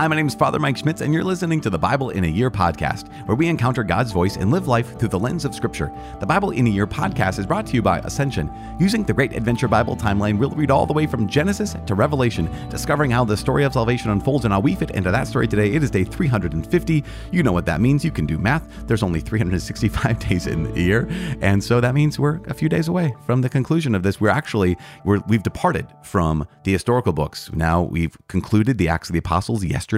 Hi, my name is Father Mike Schmitz, and you're listening to the Bible in a Year podcast, where we encounter God's voice and live life through the lens of Scripture. The Bible in a Year podcast is brought to you by Ascension. Using the Great Adventure Bible timeline, we'll read all the way from Genesis to Revelation, discovering how the story of salvation unfolds, and how we fit into that story today. It is day 350. You know what that means. You can do math. There's only 365 days in the year, and so that means we're a few days away from the conclusion of this. We're actually we're, we've departed from the historical books. Now we've concluded the Acts of the Apostles yesterday,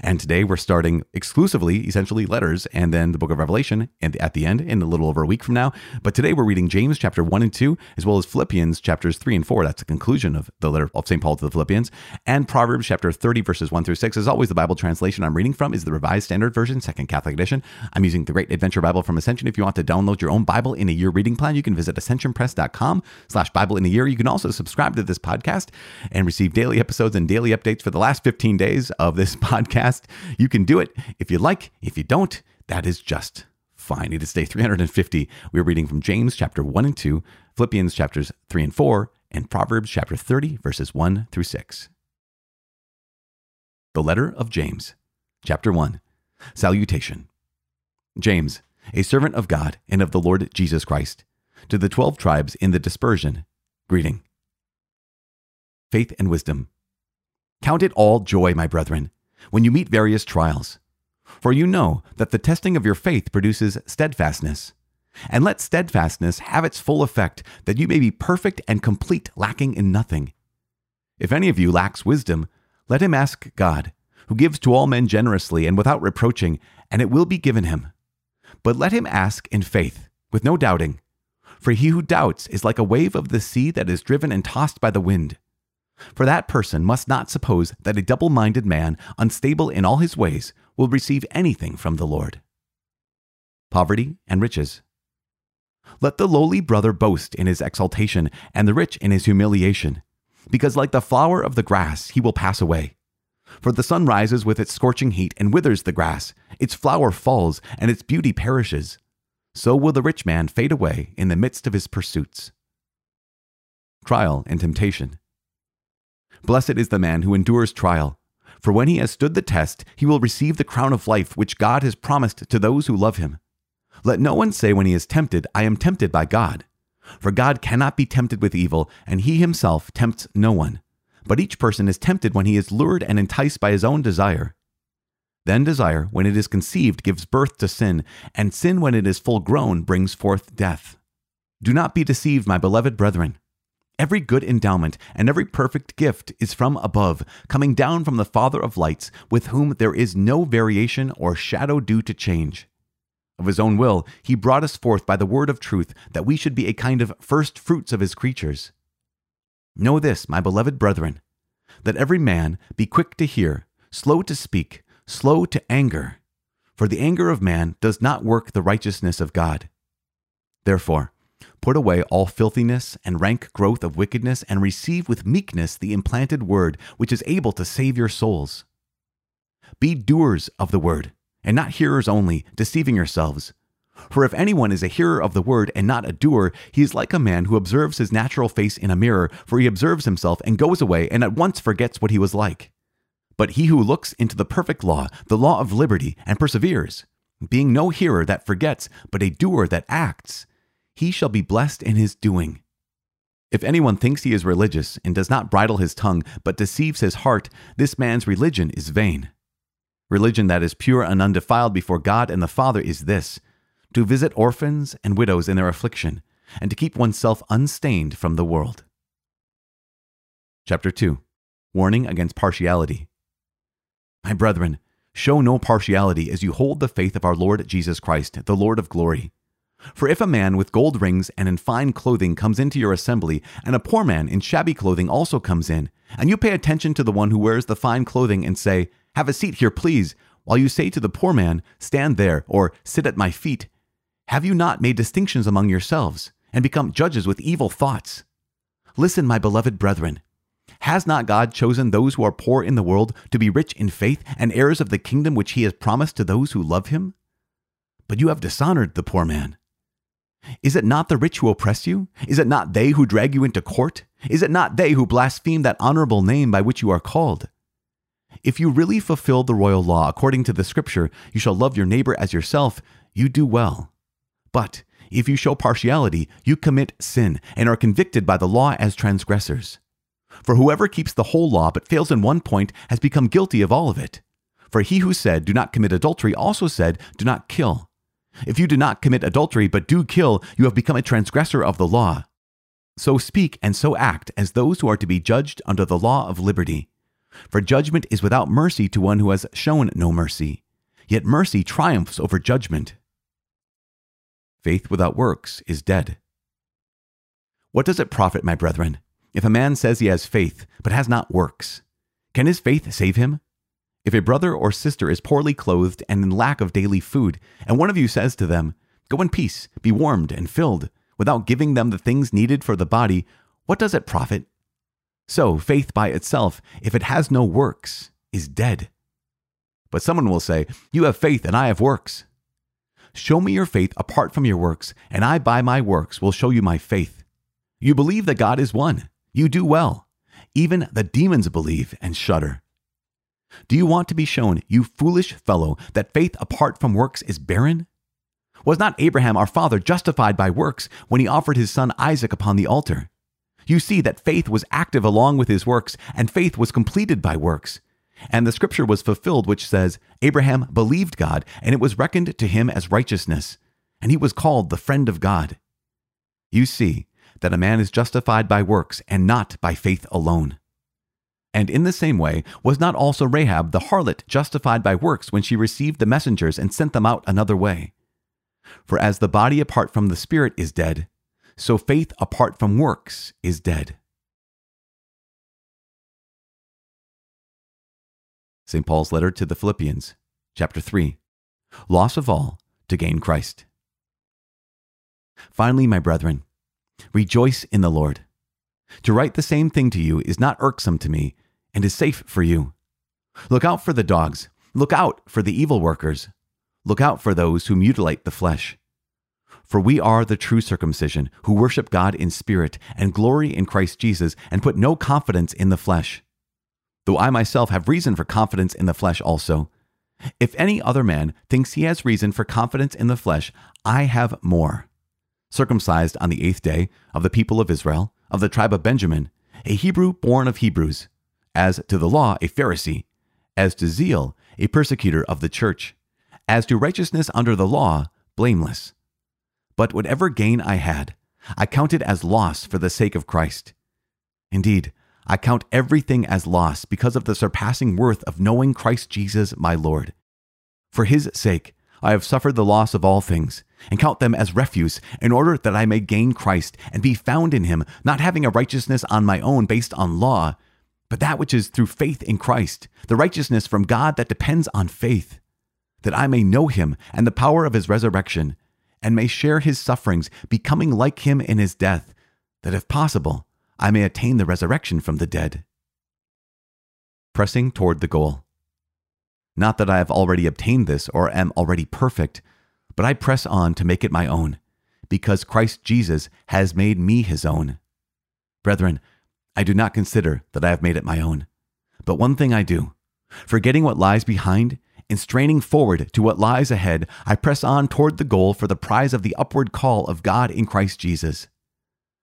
and today we're starting exclusively, essentially, letters and then the book of Revelation and at the end in a little over a week from now. But today we're reading James chapter 1 and 2, as well as Philippians chapters 3 and 4. That's the conclusion of the letter of St. Paul to the Philippians, and Proverbs chapter 30, verses 1 through 6. As always, the Bible translation I'm reading from is the Revised Standard Version, Second Catholic Edition. I'm using the Great Adventure Bible from Ascension. If you want to download your own Bible in a year reading plan, you can visit ascensionpress.com slash Bible in a year. You can also subscribe to this podcast and receive daily episodes and daily updates for the last 15 days of this podcast. You can do it if you like. If you don't, that is just fine. It is day 350. We're reading from James chapter 1 and 2, Philippians chapters 3 and 4, and Proverbs chapter 30, verses 1 through 6. The letter of James, chapter 1. Salutation. James, a servant of God and of the Lord Jesus Christ, to the twelve tribes in the dispersion, greeting. Faith and wisdom. Count it all joy, my brethren, when you meet various trials. For you know that the testing of your faith produces steadfastness. And let steadfastness have its full effect, that you may be perfect and complete, lacking in nothing. If any of you lacks wisdom, let him ask God, who gives to all men generously and without reproaching, and it will be given him. But let him ask in faith, with no doubting. For he who doubts is like a wave of the sea that is driven and tossed by the wind. For that person must not suppose that a double minded man, unstable in all his ways, will receive anything from the Lord. Poverty and riches. Let the lowly brother boast in his exaltation, and the rich in his humiliation, because like the flower of the grass, he will pass away. For the sun rises with its scorching heat and withers the grass, its flower falls, and its beauty perishes. So will the rich man fade away in the midst of his pursuits. Trial and temptation. Blessed is the man who endures trial, for when he has stood the test, he will receive the crown of life which God has promised to those who love him. Let no one say when he is tempted, I am tempted by God. For God cannot be tempted with evil, and he himself tempts no one. But each person is tempted when he is lured and enticed by his own desire. Then desire, when it is conceived, gives birth to sin, and sin, when it is full grown, brings forth death. Do not be deceived, my beloved brethren. Every good endowment and every perfect gift is from above, coming down from the Father of lights, with whom there is no variation or shadow due to change. Of his own will, he brought us forth by the word of truth, that we should be a kind of first fruits of his creatures. Know this, my beloved brethren, that every man be quick to hear, slow to speak, slow to anger, for the anger of man does not work the righteousness of God. Therefore, Put away all filthiness and rank growth of wickedness, and receive with meekness the implanted word, which is able to save your souls. Be doers of the word, and not hearers only, deceiving yourselves. For if anyone is a hearer of the word and not a doer, he is like a man who observes his natural face in a mirror, for he observes himself and goes away and at once forgets what he was like. But he who looks into the perfect law, the law of liberty, and perseveres, being no hearer that forgets, but a doer that acts, he shall be blessed in his doing. If anyone thinks he is religious and does not bridle his tongue, but deceives his heart, this man's religion is vain. Religion that is pure and undefiled before God and the Father is this to visit orphans and widows in their affliction, and to keep oneself unstained from the world. Chapter 2 Warning against partiality. My brethren, show no partiality as you hold the faith of our Lord Jesus Christ, the Lord of glory. For if a man with gold rings and in fine clothing comes into your assembly, and a poor man in shabby clothing also comes in, and you pay attention to the one who wears the fine clothing and say, Have a seat here, please, while you say to the poor man, Stand there, or Sit at my feet, have you not made distinctions among yourselves, and become judges with evil thoughts? Listen, my beloved brethren. Has not God chosen those who are poor in the world to be rich in faith and heirs of the kingdom which he has promised to those who love him? But you have dishonored the poor man. Is it not the rich who oppress you? Is it not they who drag you into court? Is it not they who blaspheme that honorable name by which you are called? If you really fulfill the royal law according to the scripture, you shall love your neighbor as yourself, you do well. But if you show partiality, you commit sin and are convicted by the law as transgressors. For whoever keeps the whole law but fails in one point has become guilty of all of it. For he who said, Do not commit adultery, also said, Do not kill. If you do not commit adultery but do kill, you have become a transgressor of the law. So speak and so act as those who are to be judged under the law of liberty. For judgment is without mercy to one who has shown no mercy. Yet mercy triumphs over judgment. Faith without works is dead. What does it profit, my brethren, if a man says he has faith, but has not works? Can his faith save him? If a brother or sister is poorly clothed and in lack of daily food, and one of you says to them, Go in peace, be warmed and filled, without giving them the things needed for the body, what does it profit? So, faith by itself, if it has no works, is dead. But someone will say, You have faith and I have works. Show me your faith apart from your works, and I by my works will show you my faith. You believe that God is one. You do well. Even the demons believe and shudder. Do you want to be shown, you foolish fellow, that faith apart from works is barren? Was not Abraham our father justified by works when he offered his son Isaac upon the altar? You see that faith was active along with his works, and faith was completed by works. And the scripture was fulfilled, which says, Abraham believed God, and it was reckoned to him as righteousness, and he was called the friend of God. You see that a man is justified by works and not by faith alone. And in the same way, was not also Rahab the harlot justified by works when she received the messengers and sent them out another way? For as the body apart from the spirit is dead, so faith apart from works is dead. St. Paul's letter to the Philippians, chapter 3 Loss of all to gain Christ. Finally, my brethren, rejoice in the Lord. To write the same thing to you is not irksome to me and is safe for you. Look out for the dogs, look out for the evil workers, look out for those who mutilate the flesh. For we are the true circumcision, who worship God in spirit and glory in Christ Jesus and put no confidence in the flesh though I myself have reason for confidence in the flesh also. If any other man thinks he has reason for confidence in the flesh, I have more. Circumcised on the eighth day, of the people of Israel, of the tribe of Benjamin, a Hebrew born of Hebrews, as to the law, a Pharisee, as to zeal, a persecutor of the church, as to righteousness under the law, blameless. But whatever gain I had, I counted as loss for the sake of Christ. Indeed, I count everything as loss because of the surpassing worth of knowing Christ Jesus my Lord. For his sake, I have suffered the loss of all things, and count them as refuse, in order that I may gain Christ and be found in him, not having a righteousness on my own based on law, but that which is through faith in Christ, the righteousness from God that depends on faith, that I may know him and the power of his resurrection, and may share his sufferings, becoming like him in his death, that if possible, I may attain the resurrection from the dead. Pressing toward the goal. Not that I have already obtained this or am already perfect, but I press on to make it my own, because Christ Jesus has made me his own. Brethren, I do not consider that I have made it my own. But one thing I do, forgetting what lies behind and straining forward to what lies ahead, I press on toward the goal for the prize of the upward call of God in Christ Jesus.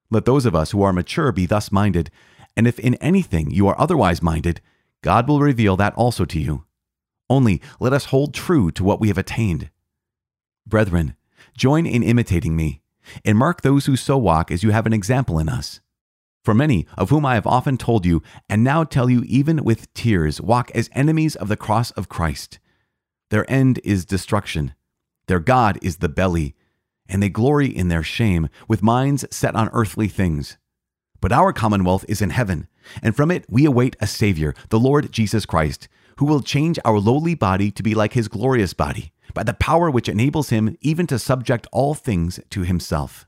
Let those of us who are mature be thus minded, and if in anything you are otherwise minded, God will reveal that also to you. Only let us hold true to what we have attained. Brethren, join in imitating me, and mark those who so walk as you have an example in us. For many, of whom I have often told you, and now tell you even with tears, walk as enemies of the cross of Christ. Their end is destruction. Their God is the belly, and they glory in their shame, with minds set on earthly things. But our commonwealth is in heaven, and from it we await a Savior, the Lord Jesus Christ, who will change our lowly body to be like his glorious body, by the power which enables him even to subject all things to himself.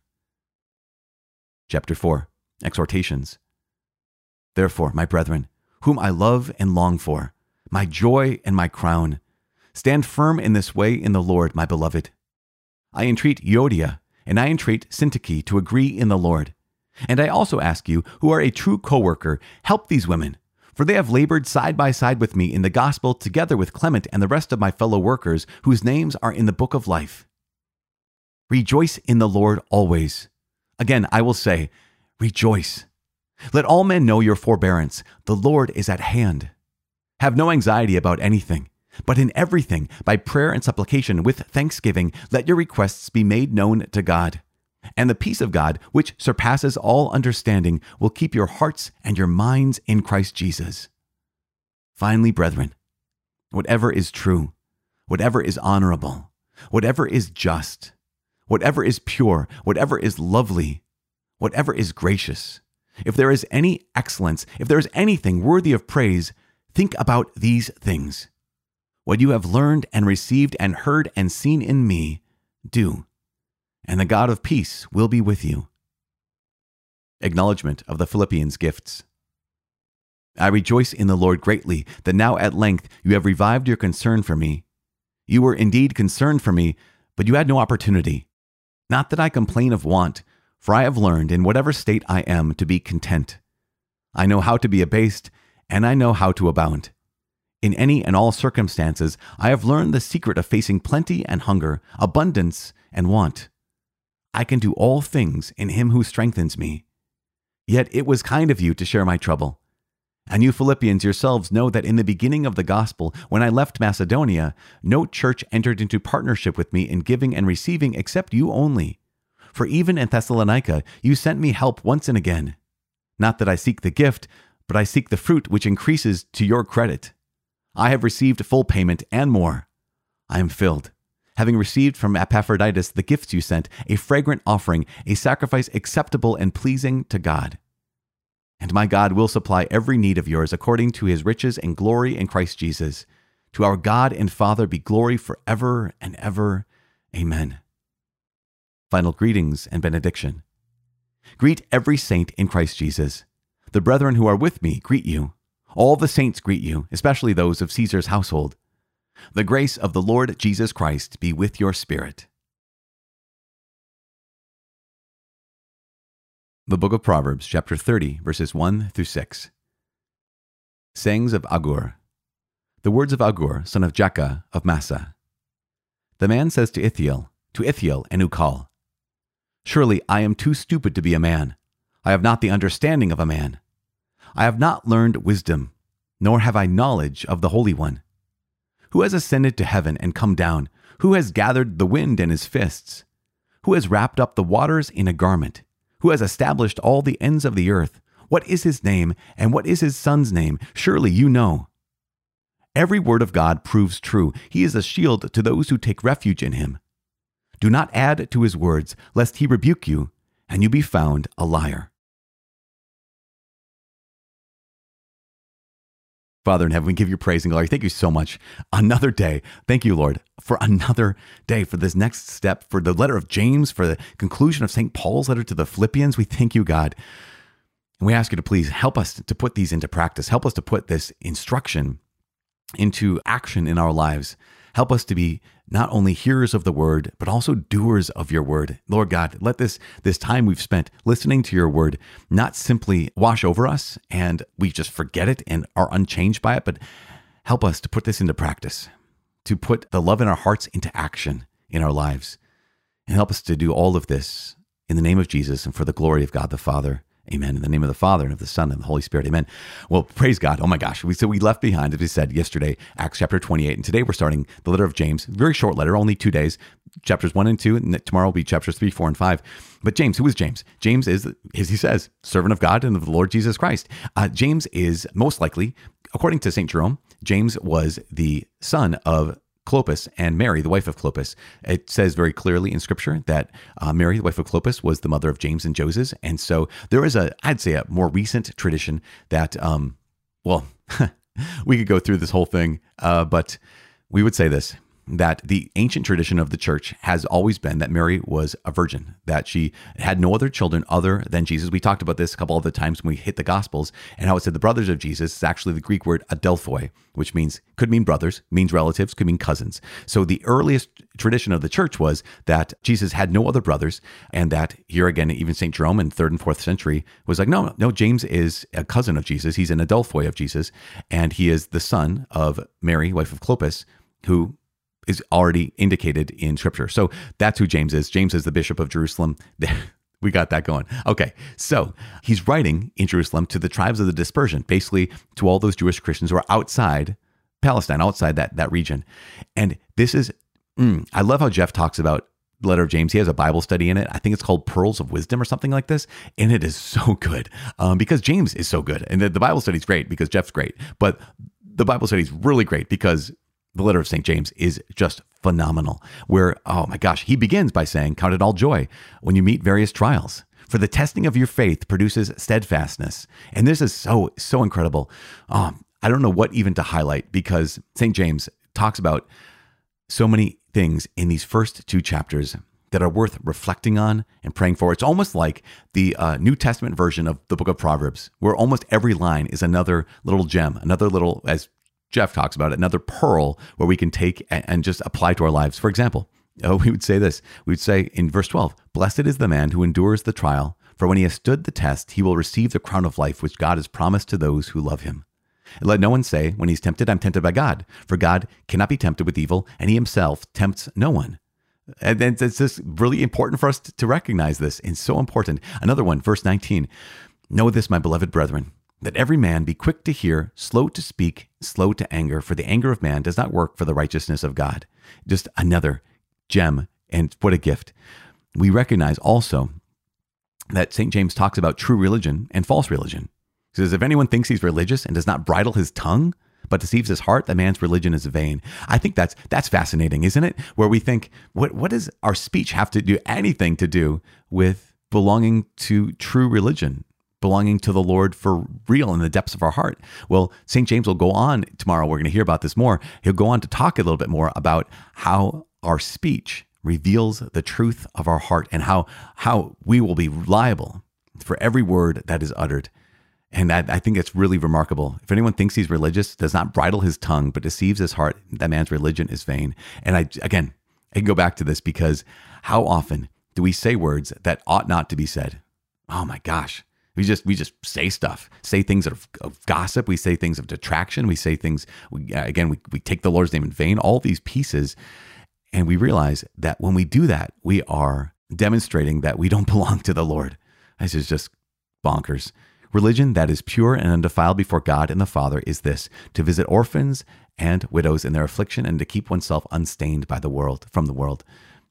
Chapter 4 Exhortations. Therefore, my brethren, whom I love and long for, my joy and my crown, stand firm in this way in the Lord, my beloved. I entreat Euodia, and I entreat Syntyche to agree in the Lord. And I also ask you, who are a true co worker, help these women, For they have labored side by side with me in the gospel together with Clement and the rest of my fellow workers, whose names are in the book of life. Rejoice in the Lord always. Again, I will say, rejoice. Let all men know your forbearance. The Lord is at hand. Have no anxiety about anything, but in everything, by prayer and supplication with thanksgiving, let your requests be made known to God. And the peace of God, which surpasses all understanding, will keep your hearts and your minds in Christ Jesus. Finally, brethren, whatever is true, whatever is honorable, whatever is just, whatever is pure, whatever is lovely, whatever is gracious, if there is any excellence, if there is anything worthy of praise, think about these things. What you have learned and received and heard and seen in me, do, and the God of peace will be with you. Acknowledgement of the Philippians' gifts. I rejoice in the Lord greatly that now at length you have revived your concern for me. You were indeed concerned for me, but you had no opportunity. Not that I complain of want, for I have learned in whatever state I am to be content. I know how to be abased, and I know how to abound. In any and all circumstances, I have learned the secret of facing plenty and hunger, abundance and want. I can do all things in him who strengthens me. Yet it was kind of you to share my trouble. And you Philippians yourselves know that in the beginning of the gospel, when I left Macedonia, no church entered into partnership with me in giving and receiving except you only. For even in Thessalonica, you sent me help once and again. Not that I seek the gift, but I seek the fruit which increases to your credit. I have received full payment and more. I am filled, having received from Epaphroditus the gifts you sent, a fragrant offering, a sacrifice acceptable and pleasing to God. And my God will supply every need of yours according to his riches and glory in Christ Jesus. To our God and Father be glory forever and ever. Amen. Final greetings and benediction. Greet every saint in Christ Jesus. The brethren who are with me greet you. All the saints greet you, especially those of Caesar's household. The grace of the Lord Jesus Christ be with your spirit. The Book of Proverbs, chapter 30, verses 1 through 6. Sayings of Agur. The words of Agur, son of Jakeh of Massa. The man says to Ithiel, to Ithiel and Ucal, Surely I am too stupid to be a man. I have not the understanding of a man. I have not learned wisdom, nor have I knowledge of the Holy One. Who has ascended to heaven and come down? Who has gathered the wind in his fists? Who has wrapped up the waters in a garment? Who has established all the ends of the earth? What is his name, and what is his son's name? Surely you know. Every word of God proves true. He is a shield to those who take refuge in him. Do not add to his words, lest he rebuke you, and you be found a liar. Father in heaven, we give you praise and glory. Thank you so much. Another day. Thank you, Lord, for another day, for this next step, for the letter of James, for the conclusion of St. Paul's letter to the Philippians. We thank you, God. And we ask you to please help us to put these into practice. Help us to put this instruction into action in our lives. Help us to be not only hearers of the word, but also doers of your word. Lord God, let this, this time we've spent listening to your word not simply wash over us and we just forget it and are unchanged by it, but help us to put this into practice, to put the love in our hearts into action in our lives, and help us to do all of this in the name of Jesus and for the glory of God the Father. Amen. In the name of the Father and of the Son and the Holy Spirit. Amen. Well, praise God. Oh my gosh. We, so we left behind, as we said yesterday, Acts chapter 28. And today we're starting the letter of James. Very short letter, only two days, chapters one and two. And tomorrow will be chapters three, four, and five. But James, who is James? James is, as he says, servant of God and of the Lord Jesus Christ. Uh, James is most likely, according to St. Jerome, James was the son of Clopas and Mary, the wife of Clopas. It says very clearly in Scripture that uh, Mary, the wife of Clopas, was the mother of James and Joses, and so there is a, I'd say, a more recent tradition that, um, well, we could go through this whole thing, uh, but we would say this: that the ancient tradition of the church has always been that Mary was a virgin, that she had no other children other than Jesus. We talked about this a couple of the times when we hit the Gospels and how it said the brothers of Jesus is actually the Greek word adelphoi, which means could mean brothers, means relatives, could mean cousins. So the earliest tradition of the church was that Jesus had no other brothers, and that here again, even St. Jerome in third and fourth century was like, no, no, James is a cousin of Jesus. He's an adelphoi of Jesus, and he is the son of Mary, wife of Clopas, who is already indicated in scripture. So that's who James is. James is the bishop of Jerusalem. we got that going. Okay. So he's writing in Jerusalem to the tribes of the dispersion, basically to all those Jewish Christians who are outside Palestine, outside that, that region. And this is, mm, I love how Jeff talks about letter of James. He has a Bible study in it. I think it's called Pearls of Wisdom or something like this. And it is so good um, because James is so good. And the, the Bible study is great because Jeff's great. But the Bible study is really great because the letter of St. James is just phenomenal. Where, oh my gosh, he begins by saying, Count it all joy when you meet various trials. For the testing of your faith produces steadfastness. And this is so, so incredible. Um, I don't know what even to highlight because St. James talks about so many things in these first two chapters that are worth reflecting on and praying for. It's almost like the uh, New Testament version of the book of Proverbs, where almost every line is another little gem, another little, as Jeff talks about it, another pearl where we can take and just apply to our lives. For example, oh, we would say this. We would say in verse 12, Blessed is the man who endures the trial, for when he has stood the test, he will receive the crown of life which God has promised to those who love him. And let no one say, when he's tempted, I'm tempted by God, for God cannot be tempted with evil, and he himself tempts no one. And it's just really important for us to recognize this, and so important. Another one, verse 19 Know this, my beloved brethren that every man be quick to hear, slow to speak, slow to anger, for the anger of man does not work for the righteousness of God. Just another gem, and what a gift. We recognize also that St. James talks about true religion and false religion. He says, If anyone thinks he's religious and does not bridle his tongue, but deceives his heart, that man's religion is vain. I think that's that's fascinating, isn't it? Where we think, what what does our speech have to do anything to do with belonging to true religion? Belonging to the Lord for real in the depths of our heart. Well, St. James will go on tomorrow. We're going to hear about this more. He'll go on to talk a little bit more about how our speech reveals the truth of our heart and how, how we will be liable for every word that is uttered. And I, I think it's really remarkable. If anyone thinks he's religious, does not bridle his tongue, but deceives his heart, that man's religion is vain. And I, again, I can go back to this because how often do we say words that ought not to be said? Oh my gosh. We just we just say stuff, say things of, of gossip. We say things of detraction. We say things we, uh, again. We we take the Lord's name in vain. All these pieces, and we realize that when we do that, we are demonstrating that we don't belong to the Lord. This is just bonkers. Religion that is pure and undefiled before God and the Father is this to visit orphans and widows in their affliction and to keep oneself unstained by the world from the world.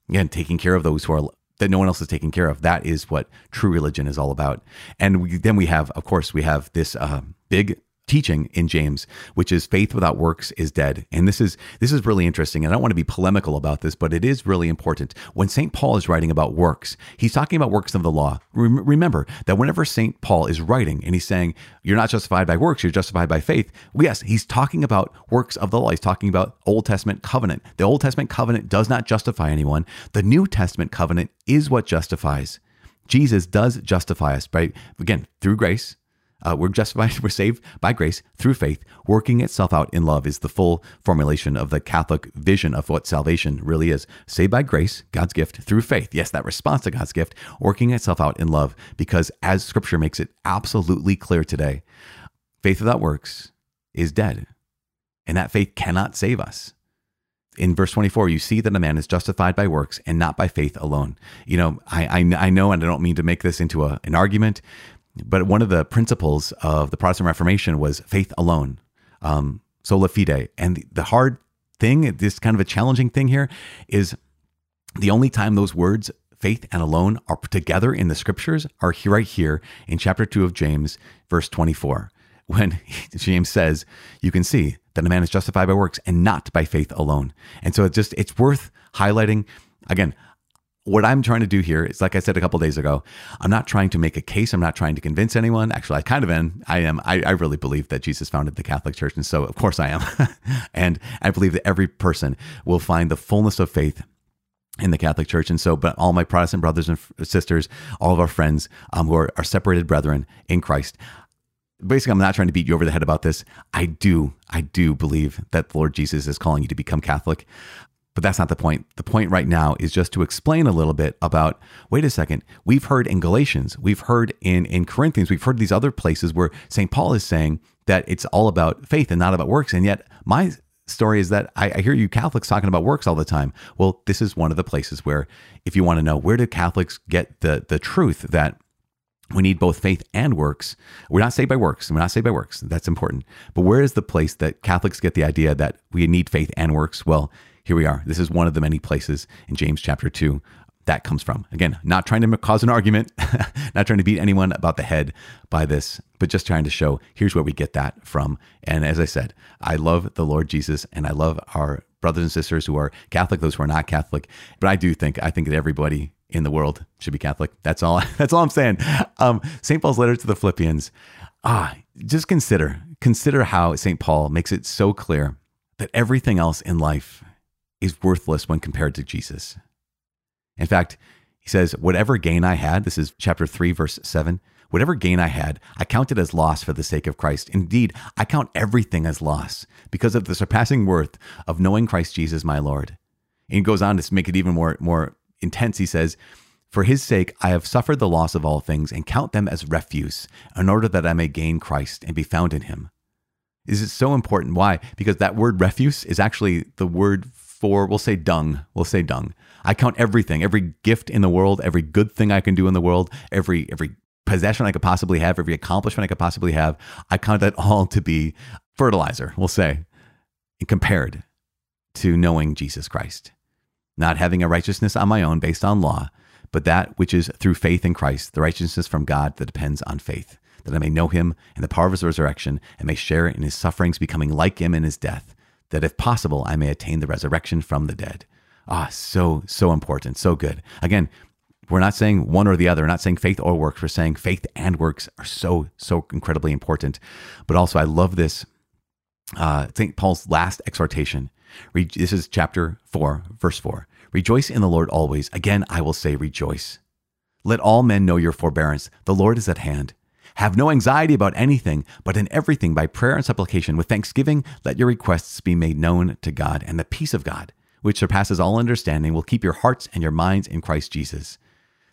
Again, taking care of those who are that no one else is taking care of. That is what true religion is all about. And we, then we have, of course, we have this uh, big teaching in James, which is faith without works is dead. And this is this is really interesting. And I don't want to be polemical about this, but it is really important. When St. Paul is writing about works, he's talking about works of the law. Remember that whenever St. Paul is writing and he's saying, you're not justified by works, you're justified by faith. Well, yes, he's talking about works of the law. He's talking about Old Testament covenant. The Old Testament covenant does not justify anyone. The New Testament covenant is what justifies. Jesus does justify us by, again, through grace, uh, we're justified, we're saved by grace through faith. Working itself out in love is the full formulation of the Catholic vision of what salvation really is. Saved by grace, God's gift, through faith. Yes, that response to God's gift, working itself out in love, because as scripture makes it absolutely clear today, faith without works is dead. And that faith cannot save us. In verse 24, you see that a man is justified by works and not by faith alone. You know, I, I, I know, and I don't mean to make this into a, an argument, but one of the principles of the Protestant Reformation was faith alone, um, sola fide. And the, hard thing, this kind of a challenging thing here, is the only time those words, faith and alone, are together in the scriptures are here, right here in chapter 2 of James, verse 24. When James says, you can see that a man is justified by works and not by faith alone. And so it's just, it's worth highlighting. Again, what I'm trying to do here is, like I said a couple days ago, I'm not trying to make a case. I'm not trying to convince anyone. Actually, I kind of am. I am. I, I really believe that Jesus founded the Catholic Church. And so, of course, I am. and I believe that every person will find the fullness of faith in the Catholic Church. And so, but all my Protestant brothers and sisters, all of our friends um, who are, are separated brethren in Christ, basically i'm not trying to beat you over the head about this i do i do believe that lord jesus is calling you to become catholic but that's not the point. The point right now is just to explain a little bit about wait a second, we've heard in Galatians, we've heard in, in Corinthians, we've heard these other places where St. Paul is saying that it's all about faith and not about works. And yet, my story is that I, I, hear you Catholics talking about works all the time. Well, this is one of the places where, if you want to know where do Catholics get the the truth that we need both faith and works. We're not saved by works. We're not saved by works. That's important. But where is the place that Catholics get the idea that we need faith and works? Well, here we are. This is one of the many places in James chapter 2 that comes from. Again, not trying to cause an argument, not trying to beat anyone about the head by this, but just trying to show here's where we get that from. And as I said, I love the Lord Jesus and I love our brothers and sisters who are Catholic, those who are not Catholic. But I do think I think that everybody in the world should be Catholic. That's all. That's all I'm saying. Um, St. Paul's letter to the Philippians. Ah, just consider consider how St. Paul makes it so clear that everything else in life is worthless when compared to Jesus. In fact, he says, Whatever gain I had, this is chapter 3, verse 7, whatever gain I had, I counted as loss for the sake of Christ. Indeed, I count everything as loss because of the surpassing worth of knowing Christ Jesus my Lord. And he goes on to make it even more, more intense. He says, For his sake, I have suffered the loss of all things and count them as refuse in order that I may gain Christ and be found in him. Is it so important? Why? Because that word refuse is actually the word for, we'll say dung. We'll say dung. I count everything, every gift in the world, every good thing I can do in the world, every every possession I could possibly have, every accomplishment I could possibly have. I count that all to be fertilizer, we'll say, compared to knowing Jesus Christ. Not having a righteousness on my own based on law, but that which is through faith in Christ, the righteousness from God that depends on faith, that I may know him and the power of his resurrection and may share in his sufferings, becoming like him in his death that if possible, I may attain the resurrection from the dead. Ah, so, so important, so good. Again, we're not saying one or the other. We're not saying faith or works. We're saying faith and works are so, so incredibly important. But also, I love this. Uh, St. Paul's last exhortation. This is chapter 4, verse 4. Rejoice in the Lord always. Again, I will say, rejoice. Let all men know your forbearance. The Lord is at hand. Have no anxiety about anything, but in everything by prayer and supplication with thanksgiving, let your requests be made known to God, and the peace of God, which surpasses all understanding, will keep your hearts and your minds in Christ Jesus.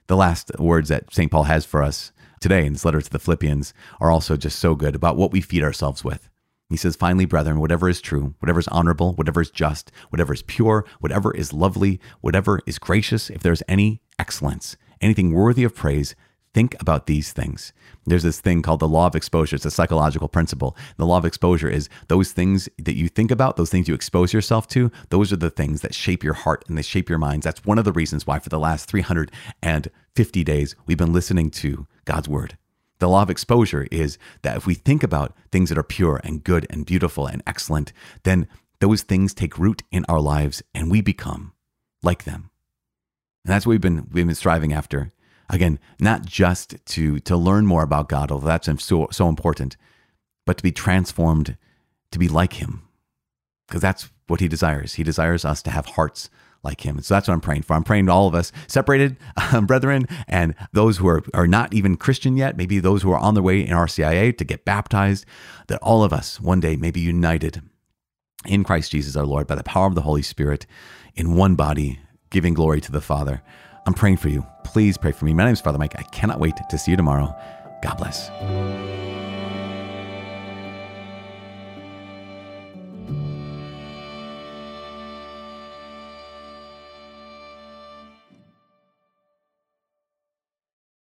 The last words that St. Paul has for us today in his letter to the Philippians are also just so good about what we feed ourselves with. He says, Finally, brethren, whatever is true, whatever is honorable, whatever is just, whatever is pure, whatever is lovely, whatever is gracious, if there's any excellence, anything worthy of praise, think about these things. There's this thing called the law of exposure. It's a psychological principle. The law of exposure is those things that you think about, those things you expose yourself to, those are the things that shape your heart and they shape your minds. That's one of the reasons why, for the last 350 days, we've been listening to God's word. The law of exposure is that if we think about things that are pure and good and beautiful and excellent, then those things take root in our lives and we become like them. And that's what we've been, we've been striving after Again, not just to, to learn more about God, although that's so, so important, but to be transformed to be like Him. Because that's what He desires. He desires us to have hearts like Him. And So that's what I'm praying for. I'm praying to all of us, separated um, brethren, and those who are, are not even Christian yet, maybe those who are on their way in RCIA to get baptized, that all of us one day may be united in Christ Jesus our Lord by the power of the Holy Spirit in one body, giving glory to the Father. I'm praying for you. Please pray for me. My name is Father Mike. I cannot wait to see you tomorrow. God bless.